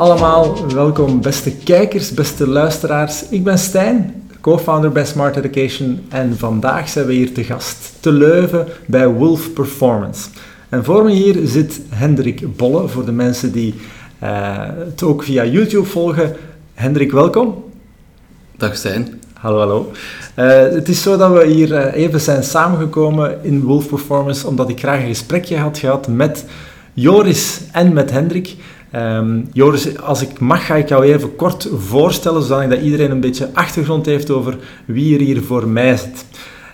allemaal, welkom beste kijkers, beste luisteraars. Ik ben Stijn, co-founder bij Smart Education en vandaag zijn we hier te gast te Leuven bij Wolf Performance. En voor me hier zit Hendrik Bolle, voor de mensen die uh, het ook via YouTube volgen. Hendrik, welkom. Dag Stijn. Hallo, hallo. Uh, het is zo dat we hier uh, even zijn samengekomen in Wolf Performance, omdat ik graag een gesprekje had gehad met Joris en met Hendrik. Um, Joris, als ik mag, ga ik jou even kort voorstellen, zodat iedereen een beetje achtergrond heeft over wie er hier voor mij zit.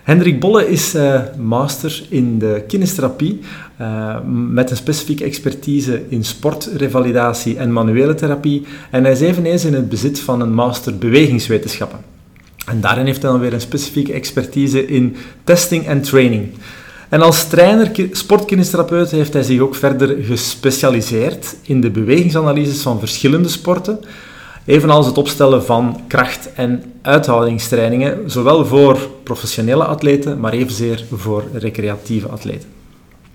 Hendrik Bolle is uh, master in de kinestherapie uh, met een specifieke expertise in sportrevalidatie en manuele therapie. En hij is eveneens in het bezit van een master bewegingswetenschappen. En daarin heeft hij dan weer een specifieke expertise in testing en training. En als trainer, sportkinestherapeut, heeft hij zich ook verder gespecialiseerd in de bewegingsanalyses van verschillende sporten, evenals het opstellen van kracht- en uithoudingstrainingen, zowel voor professionele atleten, maar evenzeer voor recreatieve atleten.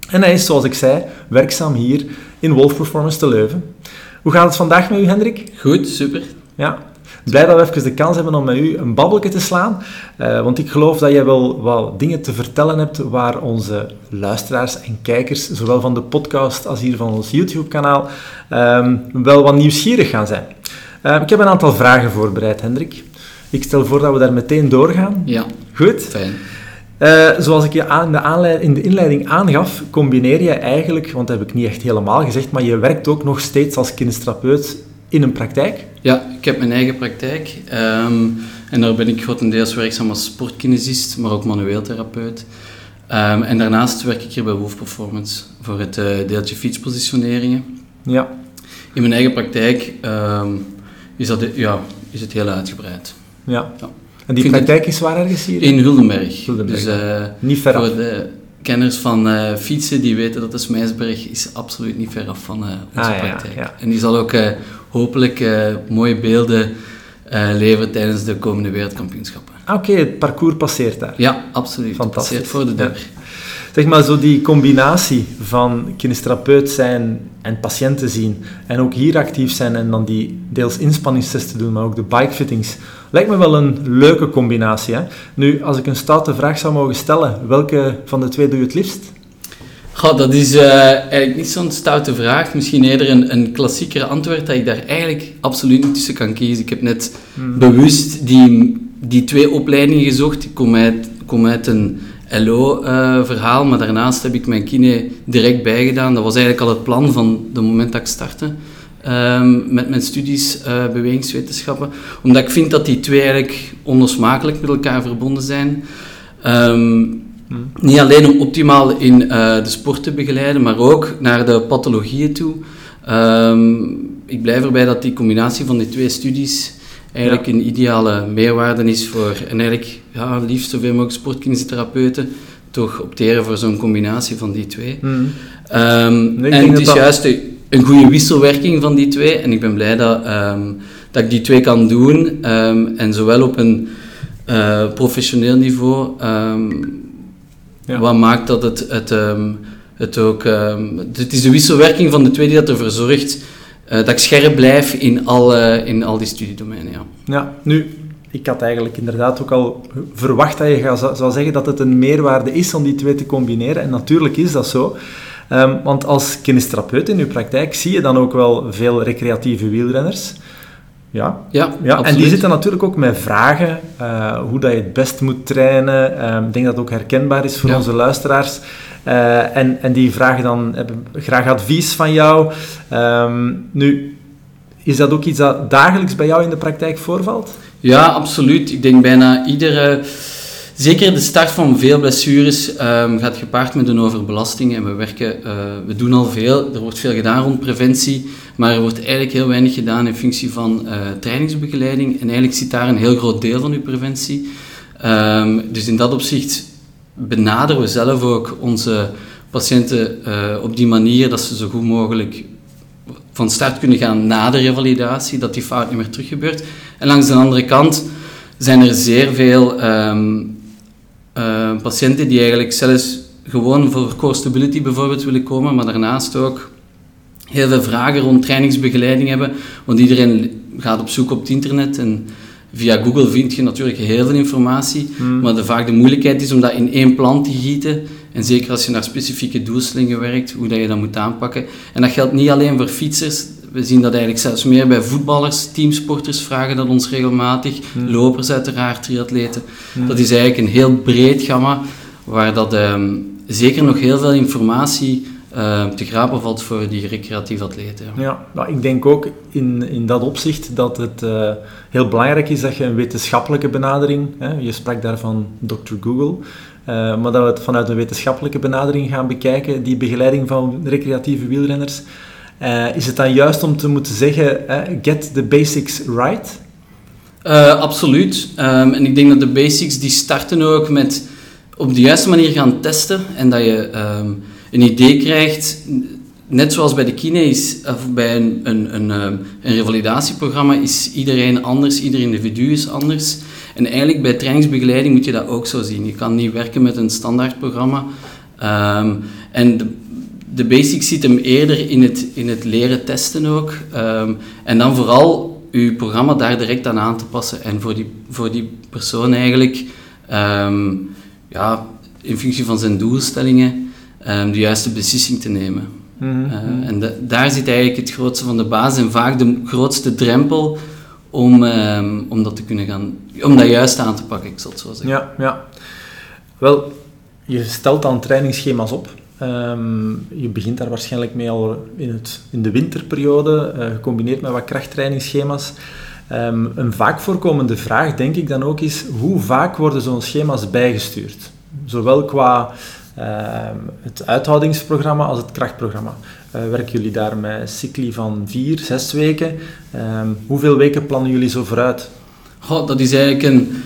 En hij is, zoals ik zei, werkzaam hier in Wolf Performance te Leuven. Hoe gaat het vandaag met u, Hendrik? Goed, super. Ja, Blij dat we even de kans hebben om met u een babbelje te slaan. Uh, want ik geloof dat jij wel wat dingen te vertellen hebt waar onze luisteraars en kijkers, zowel van de podcast als hier van ons YouTube-kanaal, um, wel wat nieuwsgierig gaan zijn. Uh, ik heb een aantal vragen voorbereid, Hendrik. Ik stel voor dat we daar meteen doorgaan. Ja. Goed? Fijn. Uh, zoals ik je aan de in de inleiding aangaf, combineer je eigenlijk, want dat heb ik niet echt helemaal gezegd, maar je werkt ook nog steeds als kinestherapeut in een praktijk? Ja, ik heb mijn eigen praktijk. Um, en daar ben ik grotendeels werkzaam als sportkinesist, maar ook manueel therapeut. Um, en daarnaast werk ik hier bij Wolf Performance voor het uh, deeltje fietspositioneringen. Ja. In mijn eigen praktijk um, is, dat, ja, is het heel uitgebreid. Ja. ja. En die praktijk is waar ergens hier? In Huldenberg. Huldenberg. Dus, uh, Niet ver af. Voor de kenners van uh, fietsen, die weten dat de Smijsberg is absoluut niet ver af van onze ah, praktijk. Ja, ja. En die zal ook hopelijk uh, mooie beelden uh, leveren tijdens de komende wereldkampioenschappen. Oké, okay, het parcours passeert daar. Ja, absoluut. Fantastisch. Het passeert voor de deur. Ja. Zeg maar, zo die combinatie van kinestherapeut zijn en patiënten zien en ook hier actief zijn en dan die deels inspanningstesten doen, maar ook de bikefittings, lijkt me wel een leuke combinatie. Hè? Nu, als ik een stoute vraag zou mogen stellen, welke van de twee doe je het liefst? Goh, dat is uh, eigenlijk niet zo'n stoute vraag. Misschien eerder een, een klassiekere antwoord dat ik daar eigenlijk absoluut niet tussen kan kiezen. Ik heb net Hmm. bewust die, die twee opleidingen gezocht. Ik kom uit, kom uit een LO-verhaal, maar daarnaast heb ik mijn kine direct bijgedaan. Dat was eigenlijk al het plan van het moment dat ik startte. Um, met mijn studies uh, bewegingswetenschappen. Omdat ik vind dat die twee eigenlijk onlosmakelijk met elkaar verbonden zijn. Um, Hmm. niet alleen om optimaal in uh, de sport te begeleiden, maar ook naar de pathologieën toe. Um, ik blijf erbij dat die combinatie van die twee studies eigenlijk Ja. een ideale meerwaarde is voor, en eigenlijk ja, liefst zoveel mogelijk sportkinesitherapeuten, toch opteren voor zo'n combinatie van die twee. Um, Nee, ik en het is dat- juist een, goede wisselwerking van die twee. En ik ben blij dat, um, dat ik die twee kan doen. Um, en zowel op een uh, professioneel niveau, Ja. wat maakt dat het, het, um, het ook... Um, het is de wisselwerking van de twee die dat ervoor zorgt uh, dat ik scherp blijf in al, uh, in al die studiedomeinen. Ja. Ja, nu, ik had eigenlijk inderdaad ook al verwacht dat je zou zeggen dat het een meerwaarde is om die twee te combineren. En natuurlijk is dat zo. Ehm, want als kinestherapeut in uw praktijk zie je dan ook wel veel recreatieve wielrenners. Ja, Ja, ja en die zitten natuurlijk ook met vragen, eh, hoe dat je het best moet trainen. Ehm, ik denk dat het ook herkenbaar is voor Ja. onze luisteraars. Eh, en, en die vragen dan hebben graag advies van jou. Ehm, nu, is dat ook iets dat dagelijks bij jou in de praktijk voorvalt? Ja, absoluut. Ik denk bijna iedere... Zeker de start van veel blessures ehm, gaat gepaard met een overbelasting. En we werken, eh, we doen al veel. Er wordt veel gedaan rond preventie. Maar er wordt eigenlijk heel weinig gedaan in functie van eh, trainingsbegeleiding. En eigenlijk zit daar een heel groot deel van uw preventie. Ehm, dus in dat opzicht benaderen we zelf ook onze patiënten eh, op die manier dat ze zo goed mogelijk van start kunnen gaan na de revalidatie, dat die fout niet meer terug gebeurt. En langs de andere kant zijn er zeer veel ehm, eh, patiënten die eigenlijk zelfs gewoon voor core stability bijvoorbeeld willen komen, maar daarnaast ook heel veel vragen rond trainingsbegeleiding hebben, want iedereen gaat op zoek op het internet en via Google vind je natuurlijk heel veel informatie, Hmm. maar de, vaak de moeilijkheid is om dat in één plan te gieten. En zeker als je naar specifieke doelstellingen werkt, hoe dat je dat moet aanpakken. En dat geldt niet alleen voor fietsers. We zien dat eigenlijk zelfs meer bij voetballers, teamsporters vragen dat ons regelmatig. Lopers uiteraard, triatleten. Dat is eigenlijk een heel breed gamma, waar dat ehm, zeker nog heel veel informatie eh, te grapen valt voor die recreatieve atleten. ja. Ja, nou, ik denk ook in, in dat opzicht dat het eh, heel belangrijk is dat je een wetenschappelijke benadering, hè, je sprak daar van Dr. Google, eh, maar dat we het vanuit een wetenschappelijke benadering gaan bekijken, die begeleiding van recreatieve wielrenners. Eh, is het dan juist om te moeten zeggen, get the basics right? Eh, absoluut. Ehm, en ik denk dat de basics die starten ook met op de juiste manier gaan testen en dat je ehm, een idee krijgt, net zoals bij de kine is, of bij een, een, een, ehm, een revalidatieprogramma is iedereen anders, ieder individu is anders. En eigenlijk bij trainingsbegeleiding moet je dat ook zo zien. Je kan niet werken met een standaard programma. Ehm, en de, de basics zit hem eerder in het, in het leren testen ook. Ehm, en dan vooral je programma daar direct aan aan te passen en voor die, voor die persoon eigenlijk ehm, ja, in functie van zijn doelstellingen ehm, de juiste beslissing te nemen. Mhm. Eh, en de- daar zit eigenlijk het grootste van de basis en vaak de grootste drempel om, om dat te kunnen gaan, om dat juist aan te pakken, ik zal het zo zeggen. Ja, ja. Wel, je stelt dan trainingsschema's op. Ehm, je begint daar waarschijnlijk mee al in, het, in de winterperiode, eh, gecombineerd met wat krachttrainingsschema's. Ehm, een vaak voorkomende vraag, denk ik dan ook, is hoe vaak worden zo'n schema's bijgestuurd? Zowel qua ehm, het uithoudingsprogramma als het krachtprogramma. Eh, werken jullie daar met cycli van vier, zes weken? Hoeveel weken plannen jullie zo vooruit? Goh, dat is eigenlijk een...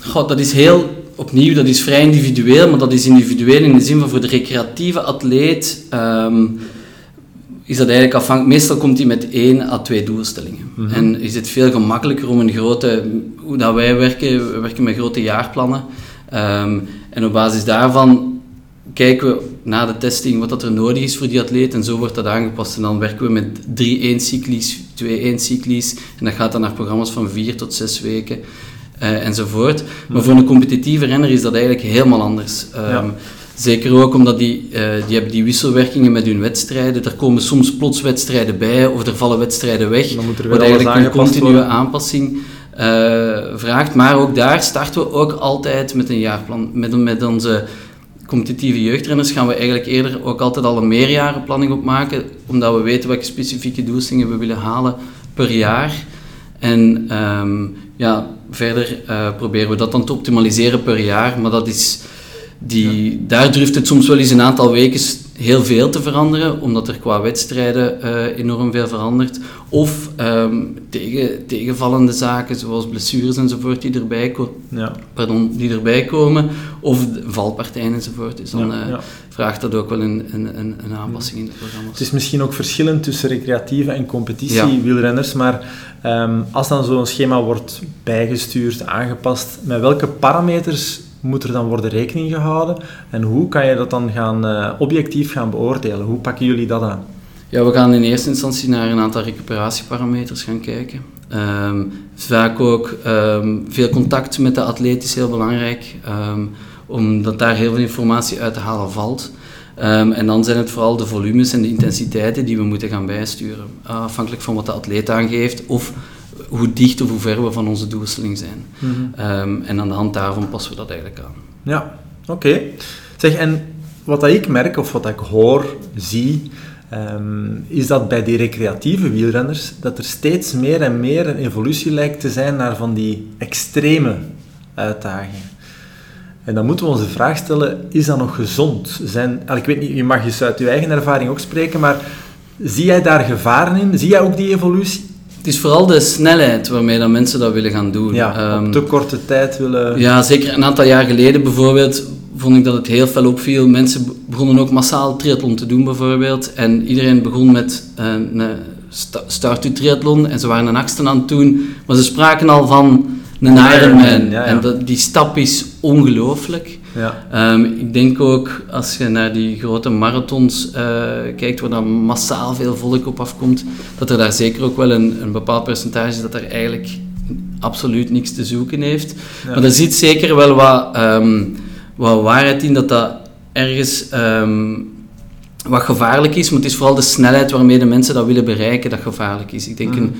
goh, dat is heel... Opnieuw, dat is vrij individueel, maar dat is individueel in de zin van voor de recreatieve atleet ehm, is dat eigenlijk afhankelijk... Meestal komt hij met één à twee doelstellingen. Mhm. En is het veel gemakkelijker om een grote... Hoe dat wij werken, we werken met grote jaarplannen. Ehm, en op basis daarvan kijken we na de testing wat dat er nodig is voor die atleet en zo wordt dat aangepast. En dan werken we met 3-1 cyclies, 2-1 cyclies en dat gaat dan naar programma's van 4 tot 6 weken eh, enzovoort. Maar voor een competitieve renner is dat eigenlijk helemaal anders. Ehm, Ja. Zeker ook omdat die, eh, die hebben die wisselwerkingen met hun wedstrijden. Er komen soms plots wedstrijden bij of er vallen wedstrijden weg. Dan moet er Wat eigenlijk een continue worden. aanpassing eh, vraagt. Maar ook daar starten we ook altijd met een jaarplan. Met, met onze competitieve jeugdrenners gaan we eigenlijk eerder ook altijd al een meerjarenplanning opmaken, omdat we weten welke specifieke doelstellingen we willen halen per jaar. En ehm, ja, verder eh, proberen we dat dan te optimaliseren per jaar, maar dat is die, daar durft het soms wel eens een aantal weken heel veel te veranderen, omdat er qua wedstrijden eh, enorm veel verandert. Of ehm, tegen, tegenvallende zaken, zoals blessures enzovoort, die erbij, ko- Ja. pardon, die erbij komen. Of valpartijen enzovoort. Dus dan Ja, eh, vraagt dat ook wel een, een, een, aanpassing in de programma's. Het is misschien ook verschillend tussen recreatieve en Ja. competitie-wielrenners, maar ehm, als dan zo'n schema wordt bijgestuurd, aangepast, met welke parameters moet er dan worden rekening gehouden en hoe kan je dat dan gaan, eh, objectief gaan beoordelen? Hoe pakken jullie dat aan? Ja, we gaan in eerste instantie naar een aantal recuperatieparameters gaan kijken. Ehm, vaak ook ehm, veel contact met de atleet is heel belangrijk, ehm, omdat daar heel veel informatie uit te halen valt. En dan zijn het vooral de volumes en de intensiteiten die we moeten gaan bijsturen, afhankelijk van wat de atleet aangeeft of hoe dicht of hoe ver we van onze doelstelling zijn. Ehm, en aan de hand daarvan passen we dat eigenlijk aan. Ja, oké. Zeg, en wat dat ik merk, of wat dat ik hoor, zie, ehm, is dat bij die recreatieve wielrenners, dat er steeds meer en meer een evolutie lijkt te zijn naar van die extreme uitdagingen. En dan moeten we ons de vraag stellen, is dat nog gezond? Zijn, ik weet niet, je mag eens uit je eigen ervaring ook spreken, maar zie jij daar gevaren in? Zie jij ook die evolutie? Het is vooral de snelheid waarmee dat mensen dat willen gaan doen. Ja, Ehm, op te korte tijd willen... Ja, zeker een aantal jaar geleden bijvoorbeeld vond ik dat het heel fel opviel. Mensen be- begonnen ook massaal triathlon te doen bijvoorbeeld. En iedereen begon met eh, een sta- start triathlon en ze waren een achtste aan het doen. Maar ze spraken al van een Ironman. Ironman, ja, ja. En dat, die stap is ongelooflijk. Ja. Ehm, ik denk ook, als je naar die grote marathons eh, kijkt, waar dan massaal veel volk op afkomt, dat er daar zeker ook wel een, een bepaald percentage is dat er eigenlijk absoluut niks te zoeken heeft. Ja. Maar er zit zeker wel wat, ehm, wat waarheid in dat dat ergens ehm, wat gevaarlijk is, maar het is vooral de snelheid waarmee de mensen dat willen bereiken dat gevaarlijk is. Ik denk Mhm. een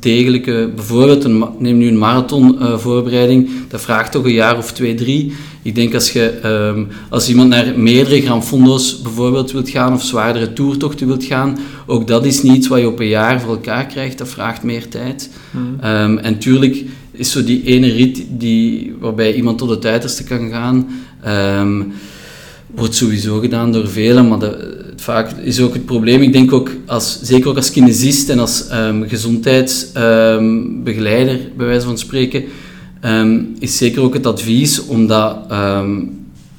degelijke, bijvoorbeeld, een, neem nu een marathonvoorbereiding, dat vraagt toch een jaar of twee, drie. Ik denk als, je, ehm, als iemand naar meerdere Gran Fondo's bijvoorbeeld wilt gaan, of zwaardere toertochten wilt gaan, ook dat is niet iets wat je op een jaar voor elkaar krijgt, dat vraagt meer tijd. Mhm. Ehm, en tuurlijk is zo die ene rit die, waarbij iemand tot het uiterste kan gaan, ehm, wordt sowieso gedaan door velen, maar de, het vaak is ook het probleem. Ik denk ook, als, zeker ook als kinesist en als ehm, gezondheidsbegeleider, bij wijze van spreken, ehm, is zeker ook het advies om, dat, ehm,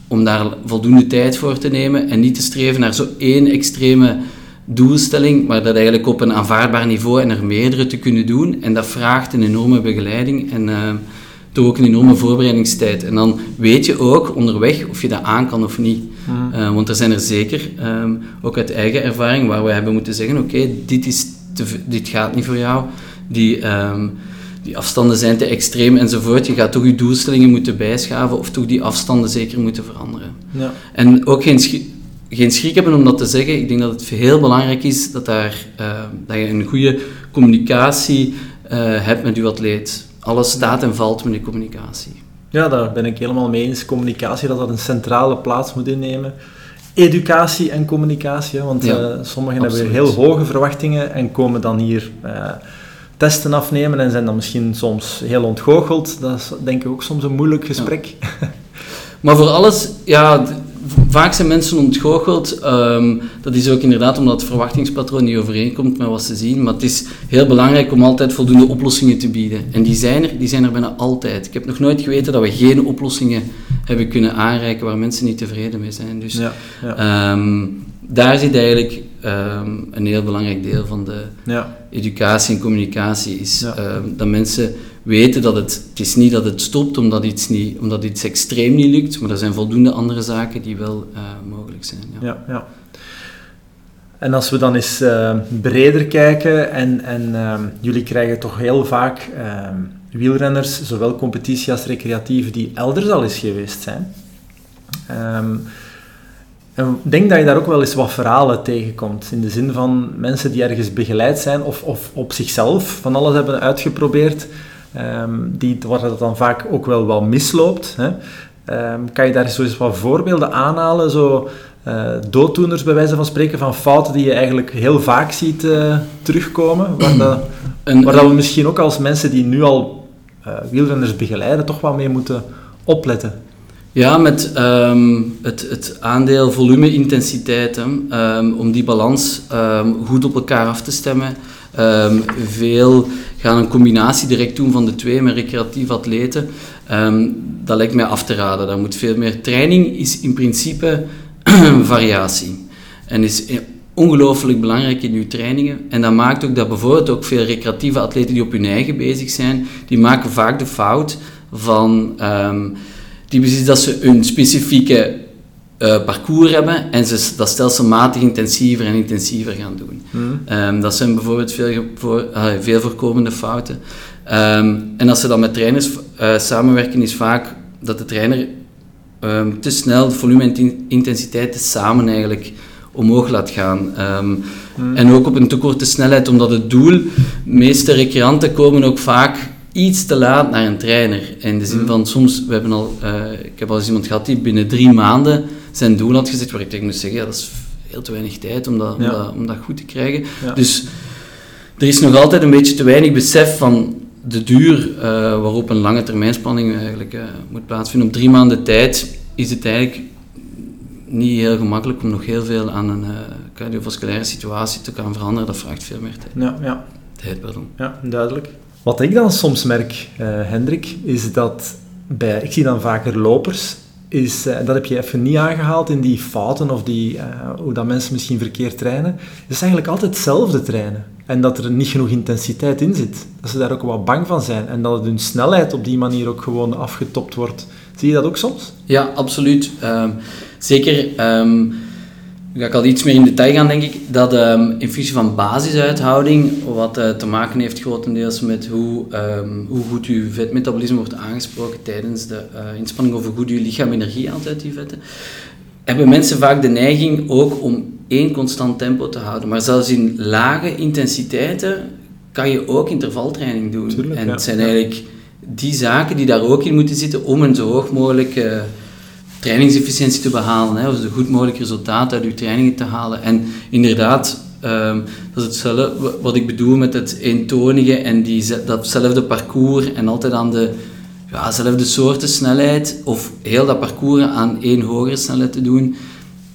om daar voldoende tijd voor te nemen en niet te streven naar zo één extreme doelstelling, maar dat eigenlijk op een aanvaardbaar niveau en er meerdere te kunnen doen. En dat vraagt een enorme begeleiding en ehm, toch ook een enorme voorbereidingstijd. En dan weet je ook onderweg of je dat aan kan of niet. Mhm. Uh, want er zijn er zeker, ehm, ook uit eigen ervaring, waar we hebben moeten zeggen, oké, dit dit, dit gaat niet voor jou. Die, ehm, die afstanden zijn te extreem enzovoort. Je gaat toch je doelstellingen moeten bijschaven of toch die afstanden zeker moeten veranderen. Ja. En ook geen, geen schrik hebben om dat te zeggen. Ik denk dat het heel belangrijk is dat, daar, ehm, dat je een goede communicatie eh, hebt met je atleet. Alles staat en valt met de communicatie. Ja, daar ben ik helemaal mee eens. Communicatie, dat dat een centrale plaats moet innemen. Educatie en communicatie, want Ja, eh, sommigen hebben heel hoge verwachtingen en komen dan hier eh, testen afnemen en zijn dan misschien soms heel ontgoocheld. Dat is denk ik ook soms een moeilijk gesprek. Maar voor alles, ja, vaak zijn mensen ontgoocheld. Ehm, dat is ook inderdaad omdat het verwachtingspatroon niet overeenkomt met wat ze zien. Maar het is heel belangrijk om altijd voldoende oplossingen te bieden. En die zijn er, die zijn er bijna altijd. Ik heb nog nooit geweten dat we geen oplossingen hebben kunnen aanreiken waar mensen niet tevreden mee zijn. Dus Ja, ja, ehm, daar zit eigenlijk ehm, een heel belangrijk deel van de ja, educatie en communicatie. Is Ja. ehm, dat mensen weten dat het, het is niet dat het stopt omdat iets, niet, omdat iets extreem niet lukt, maar er zijn voldoende andere zaken die wel eh, mogelijk zijn. Ja. ja, ja. En als we dan eens eh, breder kijken, en, en ehm, jullie krijgen toch heel vaak ehm, wielrenners, zowel competitie als recreatieve, die elders al eens geweest zijn. En ik denk dat je daar ook wel eens wat verhalen tegenkomt. In de zin van mensen die ergens begeleid zijn of, of op zichzelf van alles hebben uitgeprobeerd. ehm, die, waar dat dan vaak ook wel wat misloopt. Hè. Ehm, kan je daar zo eens wat voorbeelden aanhalen? Zo, dooddoeners bij wijze van spreken van fouten die je eigenlijk heel vaak ziet eh, terugkomen. Waar, dat, waar dat we misschien ook als mensen die nu al eh, wielrenners begeleiden toch wat mee moeten opletten. Ja, met ehm, het, het aandeel volume-intensiteit, ehm, om die balans ehm, goed op elkaar af te stemmen. Veel gaan een combinatie direct doen van de twee met recreatief atleten. Dat lijkt mij af te raden. Daar moet veel meer training, is in principe variatie. En is ongelooflijk belangrijk in uw trainingen. En dat maakt ook dat bijvoorbeeld ook veel recreatieve atleten die op hun eigen bezig zijn, die maken vaak de fout van... die precies dat ze een specifieke eh, parcours hebben en ze dat stelselmatig intensiever en intensiever gaan doen. Ehm, dat zijn bijvoorbeeld veel, voor, ah, veel voorkomende fouten. Ehm, en als ze dan met trainers eh, samenwerken, is vaak dat de trainer ehm, te snel de volume en in- intensiteit te samen eigenlijk omhoog laat gaan. Ehm, En ook op een te korte snelheid, omdat het doel, de meeste recreanten komen ook vaak iets te laat naar een trainer. In de zin Mm. van soms, we hebben al, eh, ik heb al eens iemand gehad die binnen drie maanden zijn doel had gezet, waar ik tegen moest zeggen, ja, dat is veel te weinig tijd om dat, om dat, om dat goed te krijgen. Ja. Dus er is nog altijd een beetje te weinig besef van de duur eh, waarop een lange termijnspanning eigenlijk eh, moet plaatsvinden. Op drie maanden tijd is het eigenlijk niet heel gemakkelijk om nog heel veel aan een cardiovasculaire situatie te gaan veranderen. Dat vraagt veel meer tijd. Ja, ja. tijd pardon. Ja, duidelijk. Wat ik dan soms merk, eh, Hendrik, is dat bij, ik zie dan vaker lopers, is, eh, dat heb je even niet aangehaald in die fouten of die, eh, hoe dat mensen misschien verkeerd trainen, het is eigenlijk altijd hetzelfde trainen. En dat er niet genoeg intensiteit in zit. Dat ze daar ook wat bang van zijn. En dat hun snelheid op die manier ook gewoon afgetopt wordt Zie je dat ook soms? Ja, absoluut. Ehm, zeker, um, ga ik al iets meer in detail gaan, denk ik, dat um, in functie van basisuithouding, wat uh, te maken heeft grotendeels met hoe, hoe goed uw vetmetabolisme wordt aangesproken tijdens de uh, inspanning, of hoe goed uw lichaam energie haalt uit die vetten, hebben mensen vaak de neiging ook om één constant tempo te houden. Maar zelfs in lage intensiteiten kan je ook intervaltraining doen. Tuurlijk, en ja. het zijn eigenlijk die zaken die daar ook in moeten zitten om een zo hoog mogelijke trainingsefficiëntie te behalen. Hè, of zo goed mogelijk resultaat uit je trainingen te halen. En inderdaad, um, dat is hetzelfde wat ik bedoel met het eentonige en die, datzelfde parcours en altijd aan de ja, zelfde soorten snelheid of heel dat parcours aan één hogere snelheid te doen.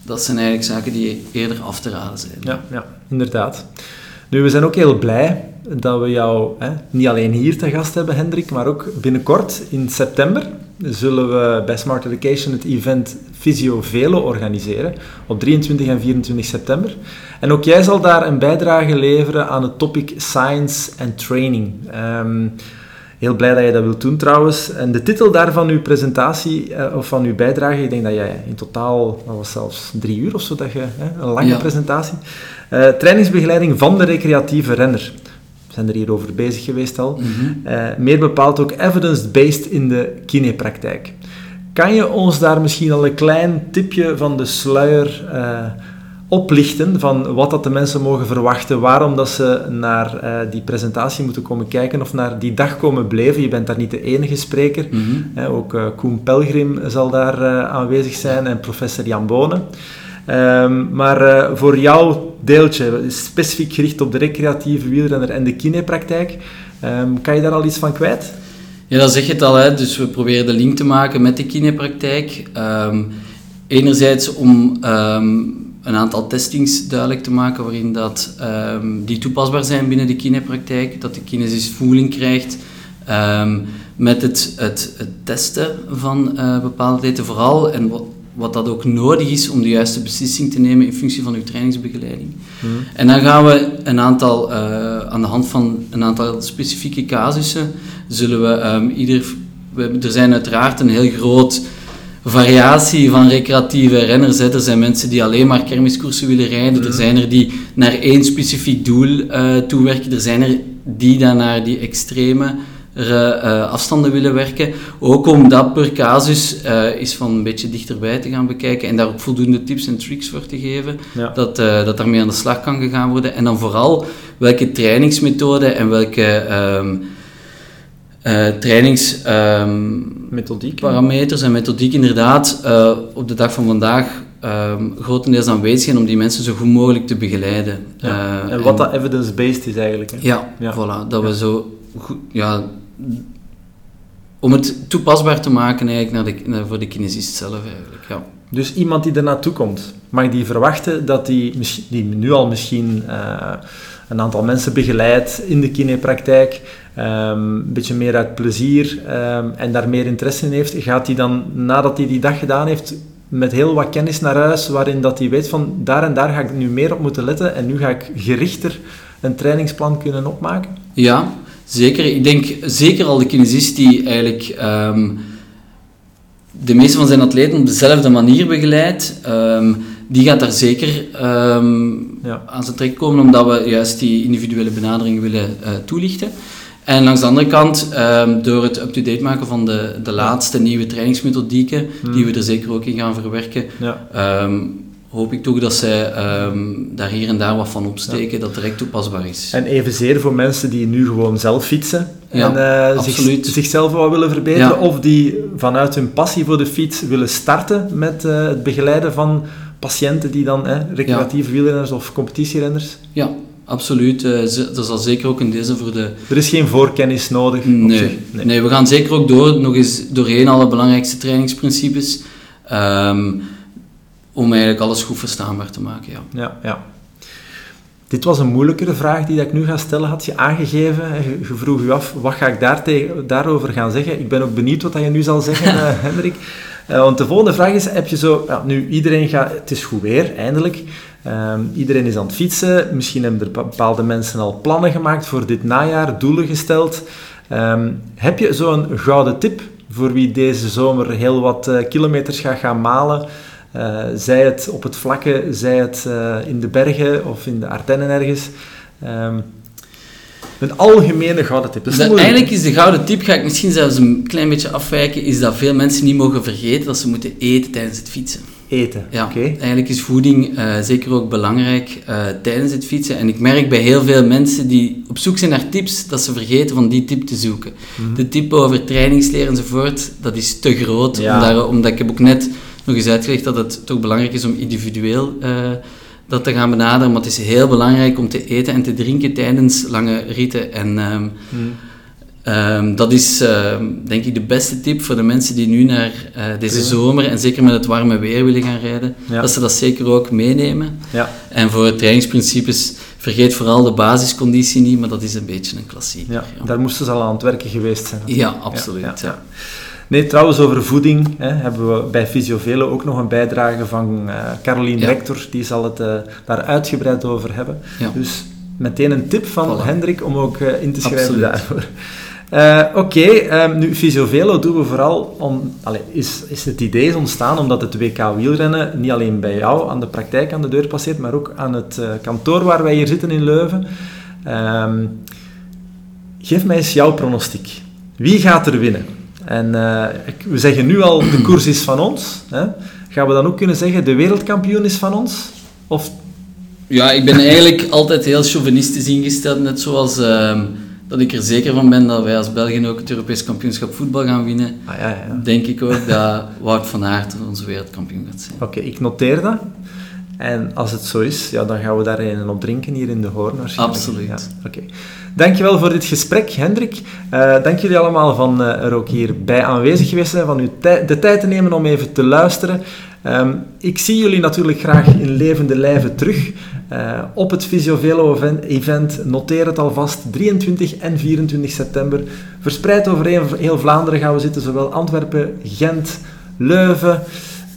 Dat zijn eigenlijk zaken die eerder af te raden zijn. Ja, ja inderdaad. Nu, we zijn ook heel blij dat we jou hè, niet alleen hier te gast hebben, Hendrik, maar ook binnenkort in september zullen we bij Smart Education het event Velo organiseren op 23 en 24 september. En ook jij zal daar een bijdrage leveren aan het topic Science and Training. Um, heel blij dat je dat wilt doen trouwens. En de titel daarvan uw presentatie, uh, of van uw bijdrage, ik denk dat jij in totaal, dat was zelfs drie uur of zo, dat je, hè, een lange ja. presentatie. Uh, trainingsbegeleiding van de recreatieve renner. We zijn er hier over bezig geweest al. Mm -hmm. uh, meer bepaald ook evidence-based in de kinepraktijk. Kan je ons daar misschien al een klein tipje van de sluier uh, oplichten van wat dat de mensen mogen verwachten, waarom dat ze naar uh, die presentatie moeten komen kijken of naar die dag komen beleven. Je bent daar niet de enige spreker. Mm -hmm. ook Koen Pelgrim zal daar aanwezig zijn en professor Jan Bonen. Um, maar uh, voor jouw deeltje, specifiek gericht op de recreatieve wielrenner en de kinepraktijk, um, kan je daar al iets van kwijt? Ja, dat zeg je het al. Hè. Dus we proberen de link te maken met de kinepraktijk. Um, enerzijds om een aantal testings duidelijk te maken waarin dat, die toepasbaar zijn binnen de kinepraktijk, dat de kinesis voeling krijgt met het, het, testen van uh, bepaalde data vooral en wat, wat dat ook nodig is om de juiste beslissing te nemen in functie van uw trainingsbegeleiding. Mm. En dan gaan we een aantal, uh, aan de hand van een aantal specifieke casussen, zullen we um, ieder... We, er zijn uiteraard een heel groot variatie van recreatieve renners. Hè. Er zijn mensen die alleen maar kermiskoersen willen rijden. Er zijn er die naar één specifiek doel uh, toewerken. Er zijn er die dan naar die extreme uh, afstanden willen werken. Ook om dat per casus uh, eens van een beetje dichterbij te gaan bekijken en daar ook voldoende tips en tricks voor te geven, ja. dat, uh, dat daarmee aan de slag kan gegaan worden. En dan vooral welke trainingsmethoden en welke um, trainings... Um, parameters en methodiek inderdaad op de dag van vandaag um, grotendeels aanwezig zijn om die mensen zo goed mogelijk te begeleiden. Ja. en wat en, dat evidence-based is eigenlijk. Hè? Ja, ja, voilà. Dat we zo goed... Ja, om het toepasbaar te maken eigenlijk naar de, naar, voor de kinesist zelf eigenlijk, ja. Dus iemand die er naartoe komt, mag die verwachten dat die, die nu al misschien uh, een aantal mensen begeleidt in de kinepraktijk, um, een beetje meer uit plezier um, en daar meer interesse in heeft, gaat hij dan, nadat hij die dag gedaan heeft, met heel wat kennis naar huis, waarin dat hij weet van daar en daar ga ik nu meer op moeten letten en nu ga ik gerichter een trainingsplan kunnen opmaken? Ja, Zeker, ik denk zeker al de kinesist die eigenlijk um, de meeste van zijn atleten op dezelfde manier begeleidt, um, die gaat daar zeker um, ja. aan zijn trek komen, omdat we juist die individuele benadering willen uh, toelichten. En langs de andere kant, door het up-to-date maken van de, de laatste nieuwe trainingsmethodieken, hmm. die we er zeker ook in gaan verwerken, ja hoop ik toch dat zij um, daar hier en daar wat van opsteken, ja. dat direct toepasbaar is. En evenzeer voor mensen die nu gewoon zelf fietsen ja, en uh, zich, zichzelf wat willen verbeteren, ja. of die vanuit hun passie voor de fiets willen starten met uh, het begeleiden van patiënten die dan, eh, recreatieve wielrenners of competitierenners. Ja, absoluut. Uh, er zal zeker ook een deze voor de... Er is geen voorkennis nodig? Nee, nee. nee. we gaan zeker ook door, nog eens doorheen alle belangrijkste trainingsprincipes. Um, om eigenlijk alles goed verstaanbaar te maken. Ja. Ja, ja. Dit was een moeilijkere vraag die ik nu ga stellen, had je aangegeven. Je vroeg u af, wat ga ik daar tegen, daarover gaan zeggen? Ik ben ook benieuwd wat je nu zal zeggen, uh, Hendrik. Uh, want de volgende vraag is, heb je zo... Ja, nu, iedereen gaat... Het is goed weer, eindelijk. Um, iedereen is aan het fietsen. Misschien hebben er bepaalde mensen al plannen gemaakt voor dit najaar, doelen gesteld. Um, heb je zo'n gouden tip voor wie deze zomer heel wat kilometers gaat gaan malen. Zij het op het vlakke, zij het in de bergen of in de Ardennen ergens. Ehm, een algemene gouden tip. Dus eigenlijk is de gouden tip, ga ik misschien zelfs een klein beetje afwijken, is dat veel mensen niet mogen vergeten dat ze moeten eten tijdens het fietsen. Eten, ja, Eigenlijk is voeding uh, zeker ook belangrijk tijdens het fietsen. En ik merk bij heel veel mensen die op zoek zijn naar tips, dat ze vergeten van die tip te zoeken. Mhm. De tip over trainingsleer enzovoort, dat is te groot. Omdat, omdat ik heb ook net nog eens uitgelegd dat het toch belangrijk is om individueel... Uh, dat te gaan benaderen, maar het is heel belangrijk om te eten en te drinken tijdens lange ritten. En um, um, dat is uh, denk ik de beste tip voor de mensen die nu naar uh, deze zomer en zeker met het warme weer willen gaan rijden, dat ze dat zeker ook meenemen. Ja. En voor trainingsprincipes, vergeet vooral de basisconditie niet, maar dat is een beetje een klassieker. Ja, Daar moesten ze al aan het werken geweest zijn. Ja, absoluut. Ja, Nee, trouwens, over voeding hè, hebben we bij Fysiovelo ook nog een bijdrage van uh, Caroline Rector. Die zal het uh, daar uitgebreid over hebben. Dus meteen een tip van Hendrik om ook uh, in te schrijven daarvoor. Oké, okay, um, nu Fysiovelo doen we vooral om... Allez, is, is het idee is ontstaan omdat het WK wielrennen niet alleen bij jou aan de praktijk aan de deur passeert, maar ook aan het kantoor waar wij hier zitten in Leuven. Um, geef mij eens jouw pronostiek. Wie gaat er winnen? En uh, we zeggen nu al, de koers is van ons. Hè? Gaan we dan ook kunnen zeggen, de wereldkampioen is van ons? Of... Ja, ik ben eigenlijk altijd heel chauvinistisch ingesteld, net zoals uh, dat ik er zeker van ben dat wij als België ook het Europees kampioenschap voetbal gaan winnen. Ah, ja, ja. Denk ik ook dat Wout van Aert onze wereldkampioen gaat zijn. Oké, ik noteer dat. En als het zo is, ja, dan gaan we daar een op drinken hier in de Hoorn waarschijnlijk. Absoluut. Ja, Oké. Dankjewel voor dit gesprek, Hendrik. Uh, dank jullie allemaal van uh, er ook hierbij aanwezig geweest zijn, van u de tijd te nemen om even te luisteren. Um, ik zie jullie natuurlijk graag in levende lijven terug uh, op het Visiovelo event. Noteer het alvast, 23 en 24 september. Verspreid over heel Vlaanderen gaan we zitten, zowel Antwerpen, Gent, Leuven...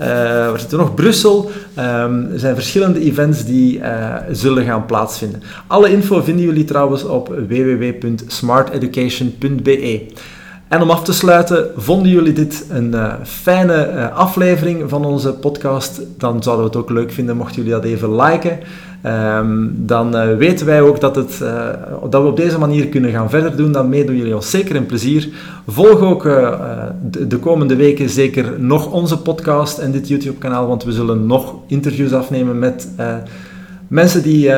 Uh, we zitten nog Brussel. Um, er zijn verschillende events die uh, zullen gaan plaatsvinden. Alle info vinden jullie trouwens op www.smarteducation.be. En om af te sluiten, vonden jullie dit een uh, fijne aflevering van onze podcast? Dan zouden we het ook leuk vinden mochten jullie dat even liken. Um, dan weten wij ook dat, het, dat we op deze manier kunnen gaan verder doen. Dan meedoen jullie ons zeker een plezier. Volg ook de, de, komende weken zeker nog onze podcast en dit YouTube-kanaal, want we zullen nog interviews afnemen met mensen die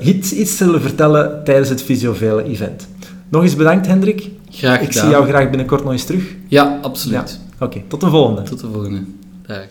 iets, iets zullen vertellen tijdens het Visiovele event. Nog eens bedankt, Hendrik. Graag Ik zie jou graag binnenkort nog eens terug. Ja, absoluut. Ja. Oké, tot de volgende. Tot de volgende. Dag.